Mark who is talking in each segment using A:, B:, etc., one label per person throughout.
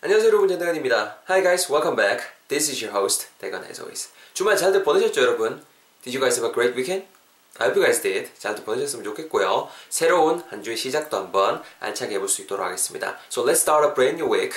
A: 안녕하세요 여러분 전대건입니다. Hi guys, welcome back. This is your host, 대건 as always. 주말 잘들 보내셨죠 여러분? Did you guys have a great weekend? I hope you guys did. 잘들 보내셨으면 좋겠고요. 새로운 한 주의 시작도 한번 알차게 해볼 수 있도록 하겠습니다. So let's start a brand new week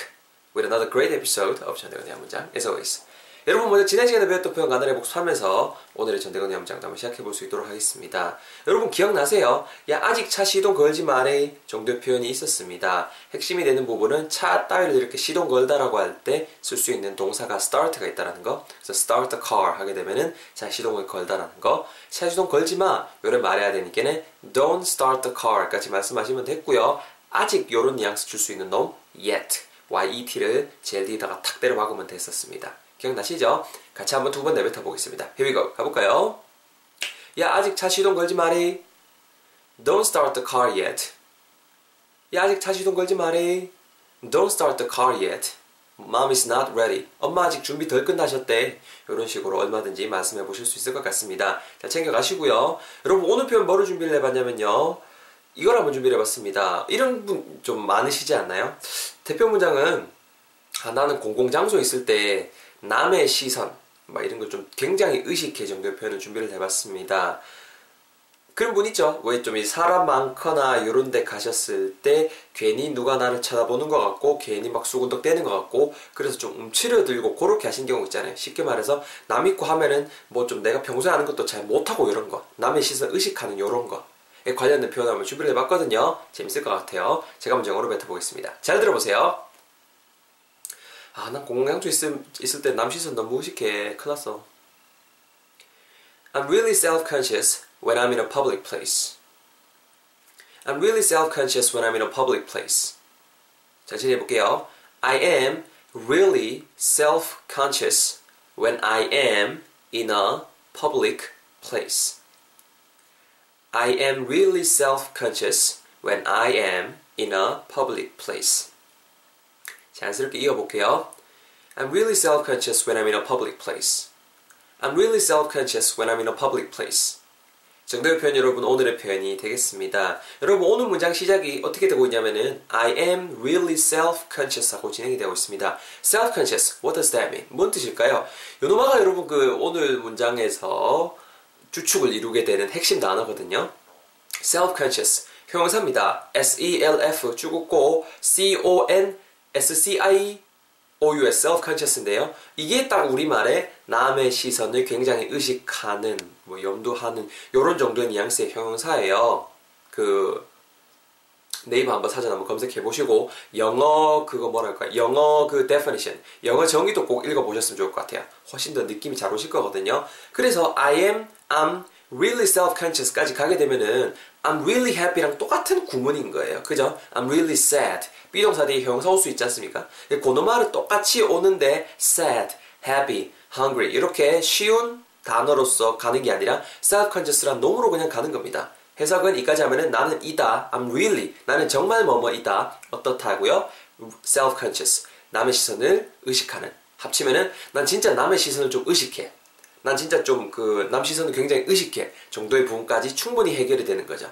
A: with another great episode of 전대건의 한 문장 as always. 여러분 먼저 지난 시간에 배웠던 표현 간단히 복습하면서 오늘의 전대건의 문장도 한번 시작해 볼 수 있도록 하겠습니다. 여러분 기억나세요? 야 아직 차 시동 걸지 말해 정도의 표현이 있었습니다. 핵심이 되는 부분은 차 따위를 이렇게 시동 걸다라고 할 때 쓸 수 있는 동사가 start가 있다라는 거. 그래서 start the car 하게 되면은 차 시동을 걸다라는 거. 차 시동 걸지 마. 요래 말해야 되니까는 don't start the car까지 말씀하시면 됐고요. 아직 요런 뉘앙스 줄 수 있는 놈 yet yet를 제일 뒤에다가 탁 때려 박으면 됐었습니다. 기억나시죠? 같이 한번 두 번 내뱉어 보겠습니다. Here we go. 가볼까요? 야, 아직 차 시동 걸지 마리. Don't start the car yet. 야, 아직 차 시동 걸지 마리. Don't start the car yet. Mom is not ready. 엄마 아직 준비 덜 끝나셨대. 이런 식으로 얼마든지 말씀해 보실 수 있을 것 같습니다. 자, 챙겨가시고요. 여러분, 오늘 표현 뭐를 준비를 해봤냐면요. 이걸 한번 준비를 해봤습니다. 이런 분 좀 많으시지 않나요? 대표 문장은 아, 나는 공공장소에 있을 때 남의 시선 막 이런 걸 좀 굉장히 의식해 정도의 표현을 준비를 해봤습니다. 그런 분 있죠? 왜좀 사람 많거나 이런 데 가셨을 때 괜히 누가 나를 쳐다보는 것 같고 괜히 막 수군덕대는 것 같고 그래서 좀 움츠려들고 그렇게 하신 경우 있잖아요. 쉽게 말해서 남 있고 하면은 뭐 좀 내가 평소에 하는 것도 잘 못하고 이런 거 남의 시선 의식하는 이런 거에 관련된 표현 한번 준비를 해봤거든요. 재밌을 것 같아요. 제가 먼저 영어로 뱉어보겠습니다. 잘 들어보세요. 아, 난 공공장소 있을, 있을 때 남 시선 너무 의식해. 큰일 났어. I'm really self-conscious when I'm in a public place. I'm really self-conscious when I'm in a public place. 자, 진행해볼게요. I am really self-conscious when I am in a public place. I am really self-conscious when I am in a public place. 자연스럽게 이어볼게요. I'm really self-conscious when I'm in a public place. I'm really self-conscious when I'm in a public place. 정도의 표현 여러분 오늘의 표현이 되겠습니다. 여러분 오늘 문장 시작이 어떻게 되고 있냐면은 I am really self-conscious 하고 진행이 되고 있습니다. self-conscious, what does that mean? 뭔 뜻일까요? 요노마가 여러분 그 오늘 문장에서 주축을 이루게 되는 핵심 단어거든요. self-conscious, 형용사입니다. S-E-L-F 쭉 웃고 C-O-N SCI-OUS, self-conscious인데요. 이게 딱 우리말에 남의 시선을 굉장히 의식하는, 뭐 염두하는 이런 정도의 뉘앙스의 형용사예요. 그 네이버 한번 사전 한번 검색해 보시고 영어 그거 뭐랄까 영어 그 definition 영어 정의도 꼭 읽어 보셨으면 좋을 것 같아요. 훨씬 더 느낌이 잘 오실 거거든요. 그래서 I am, I'm really self-conscious까지 가게 되면은 I'm really happy랑 똑같은 구문인 거예요. 그죠? I'm really sad. 비동사 뒤에 형용사 올 수 있지 않습니까? 고노말은 똑같이 오는데 sad, happy, hungry 이렇게 쉬운 단어로서 가는 게 아니라 self-conscious란 놈으로 그냥 가는 겁니다. 해석은 이까지 하면은 나는 이다, I'm really, 나는 정말 뭐뭐이다, 어떻다고요? self-conscious, 남의 시선을 의식하는. 합치면은 난 진짜 남의 시선을 좀 의식해. 난 진짜 좀 그 남 시선을 굉장히 의식해 정도의 부분까지 충분히 해결이 되는 거죠.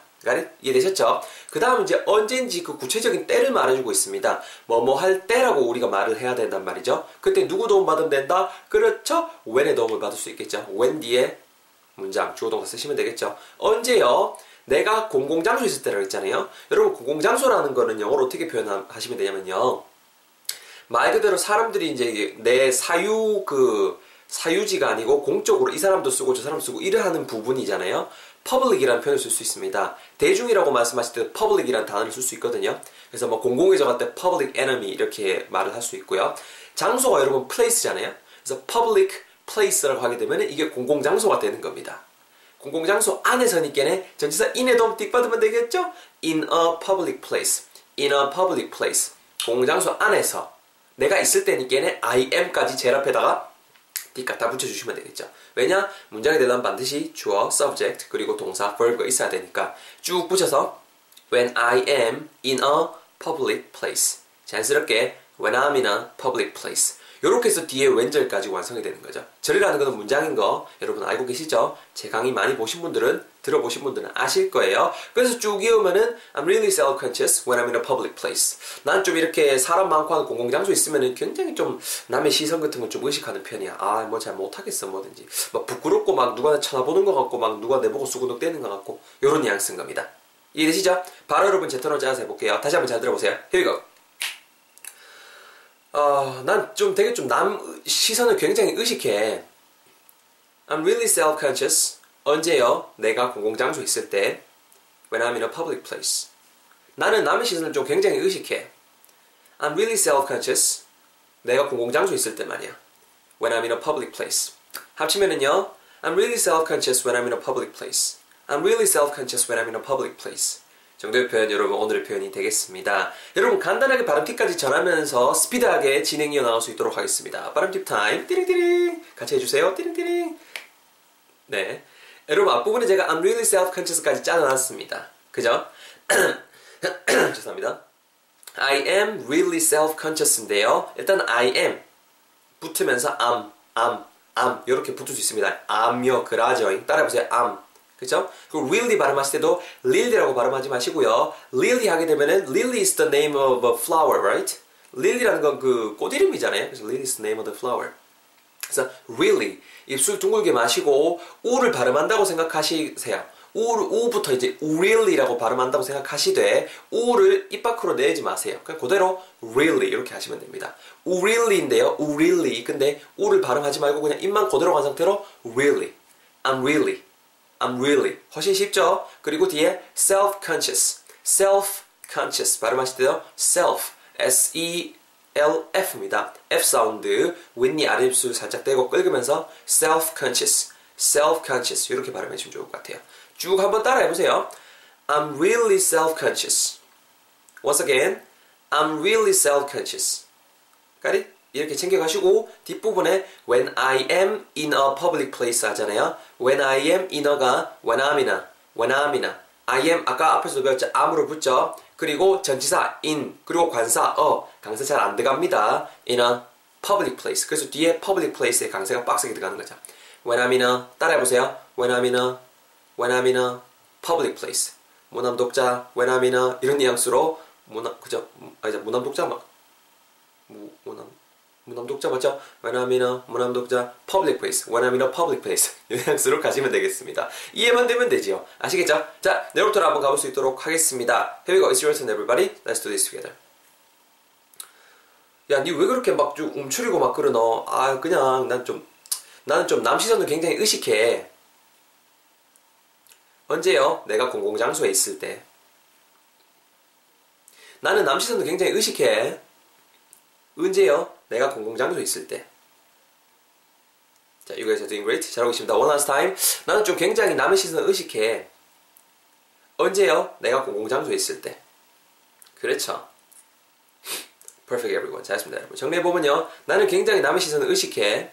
A: 이해되셨죠? 그 다음 이제 언제인지 그 구체적인 때를 말해주고 있습니다. 뭐뭐 할 때라고 우리가 말을 해야 된단 말이죠. 그때 누구 도움 받으면 된다? 그렇죠? when의 도움을 받을 수 있겠죠. when 뒤에 문장, 주어동사 쓰시면 되겠죠. 언제요? 내가 공공장소에 있을 때라고 했잖아요. 여러분 공공장소라는 거는 영어로 어떻게 표현하시면 되냐면요. 말 그대로 사람들이 이제 내 사유 그 사유지가 아니고 공적으로 이 사람도 쓰고 저 사람도 쓰고 일을 하는 부분이잖아요. public이라는 표현을 쓸 수 있습니다. 대중이라고 말씀하실 때 public이라는 단어를 쓸 수 있거든요. 그래서 뭐 공공의 적 할 때 public enemy 이렇게 말을 할 수 있고요. 장소가 여러분 place잖아요. 그래서 public place라고 하게 되면 이게 공공장소가 되는 겁니다. 공공장소 안에서니까는 전치사 in에 도띡 받으면 되겠죠? in a public place. in a public place. 공공장소 안에서 내가 있을 때니까는 I am까지 제일 앞에다가 뒷 갖다 붙여주시면 되겠죠. 왜냐? 문장에 대한 반드시 주어, subject, 그리고 동사, verb가 있어야 되니까 쭉 붙여서 When I am in a public place. 자연스럽게 When I'm in a public place. 이렇게 해서 뒤에 왼절까지 완성이 되는 거죠. 절이라는 것은 문장인 거 여러분 알고 계시죠? 제 강의 많이 보신 분들은 들어보신 분들은 아실 거예요. 그래서 쭉 이으면은 I'm really self-conscious when I'm in a public place. 난 좀 이렇게 사람 많고 하는 공공장소 있으면은 굉장히 좀 남의 시선 같은 걸좀 의식하는 편이야. 아, 뭐 잘 못하겠어, 뭐든지. 막 부끄럽고 막 누가 쳐다보는 것 같고 막 누가 내보고 수근덕대는 것 같고 요런 뉘앙스인 겁니다. 이해되시죠? 바로 여러분 제 턴을 짜서 해볼게요. 다시 한번 잘 들어보세요. Here we go. 어, 난 좀 되게 좀 남 시선을 굉장히 의식해. I'm really self-conscious. 언제요? 내가 공공장소에 있을 때. When I'm in a public place. 나는 남의 시선을 좀 굉장히 의식해. I'm really self-conscious. 내가 공공장소에 있을 때 말이야. When I'm in a public place. 합치면은요. I'm really self-conscious when I'm in a public place. I'm really self-conscious when I'm in a public place. 정도의 표현 여러분 오늘의 표현이 되겠습니다. 여러분 간단하게 발음팁까지 전하면서 스피드하게 진행 이 어나갈 수 있도록 하겠습니다. 발음팁 타임 띠링띠링 같이 해주세요. 띠링띠링 네 여러분 앞부분에 제가 I'm really self-conscious까지 짜놨습니다. 그죠? 죄송합니다. I am really self-conscious인데요. 일단 I am 붙으면서 am, am, am 이렇게 붙을 수 있습니다. am요 그라죠. 따라해보세요. am 그죠? 그리고 really 발음하실 때도 lily라고 발음하지 마시고요. lily 하게 되면은 lily is the name of a flower, right? lily라는 건 그 꽃 이름이잖아요. 그래서 lily is the name of the flower. 그래서 really 입술 둥글게 마시고 우를 발음한다고 생각하시세요. 우, 우부터 이제 really라고 발음한다고 생각하시되 우를 입 밖으로 내지 마세요. 그냥 그대로 really 이렇게 하시면 됩니다. really인데요. really 근데 우를 발음하지 말고 그냥 입만 그대로 간 상태로 really I'm really I'm really 훨씬 쉽죠? 그리고 뒤에 self-conscious, self-conscious 발음하실 때요 self, S-E-L-F입니다. F 사운드 윗니 아랫입술 살짝 떼고 끌으면서 self-conscious, self-conscious 이렇게 발음해 주시면 좋을 것 같아요. 쭉 한번 따라해 보세요. I'm really self-conscious. Once again, I'm really self-conscious. Got it? 이렇게 챙겨가시고 뒷부분에 when I am in a public place 하잖아요. when I am in a가 when I'이나 when I'이나 I am 아까 앞에서도 배웠죠. am으로 붙죠. 그리고 전치사 in 그리고 관사 어 강세 잘 안 들어갑니다. in a public place. 그래서 뒤에 public place에 강세가 빡세게 들어가는 거죠. when I'm in a 따라해보세요. when I'm in a when I'm in a public place. 무남 독자 when I'm in a 이런 뉘앙스로 무남 그죠? 아니 무남 독자 막 무, 무남 무남독자 맞죠? A 무남독자 public place. A public place. 뉘앙스로 가시면 되겠습니다. 이해만 되면 되지요. 아시겠죠? 자, 내일부터 한번 가볼 수 있도록 하겠습니다. Here we go. It's your turn, everybody. Let's do this together. 야, 니 왜 그렇게 막 좀 움츠리고 막 그러노? 아, 그냥 난 좀, 나는 좀 남 시선을 굉장히 의식해. 언제요? 내가 공공장소에 있을 때. 나는 남 시선을 굉장히 의식해. 언제요? 내가 공공장소에 있을 때. 자, you guys are doing great. 잘하고 있습니다. One last time. 나는 좀 굉장히 남의 시선을 의식해. 언제요? 내가 공공장소에 있을 때. 그렇죠. Perfect everyone. 잘했습니다, 여러분. 정리해보면요. 나는 굉장히 남의 시선을 의식해.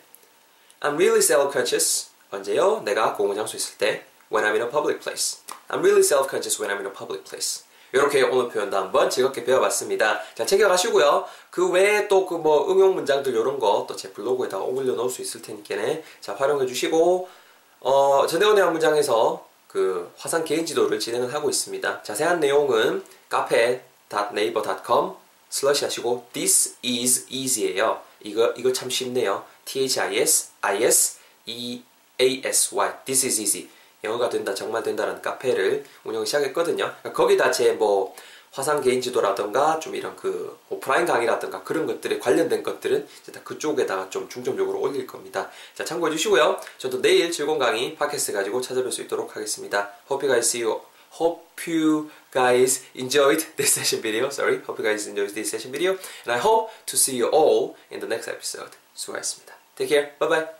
A: I'm really self-conscious. 언제요? 내가 공공장소에 있을 때. When I'm in a public place. I'm really self-conscious when I'm in a public place. 이렇게 오늘 표현도 한번 즐겁게 배워봤습니다. 자, 챙겨가시고요. 그 외에 또 그 뭐 응용 문장들 이런 거 또 제 블로그에다가 올려 놓을 수 있을 테니까네. 자, 활용해 주시고, 어, 전대원의 한 문장에서 그 화상 개인 지도를 진행을 하고 있습니다. 자세한 내용은 카페.naver.com 슬러시 하시고 this is easy예요. 이거 이거 참 쉽네요. T H I S I S E A S Y this is easy. 영어가 된다 정말 된다라는 카페를 운영을 시작했거든요. 그러니까 거기다 제 뭐 화상 개인 지도라든가 좀 이런 그 오프라인 강의라든가 그런 것들에 관련된 것들은 이제 다 그쪽에다가 좀 중점적으로 올릴 겁니다. 자 참고해 주시고요. 저도 내일 즐거운 강의 팟캐스트 가지고 찾아뵐 수 있도록 하겠습니다. Hope you guys see you. Hope you guys enjoyed this session video. Sorry. Hope you guys enjoyed this session video. And I hope to see you all in the next episode. 수고하셨습니다. Take care. Bye bye.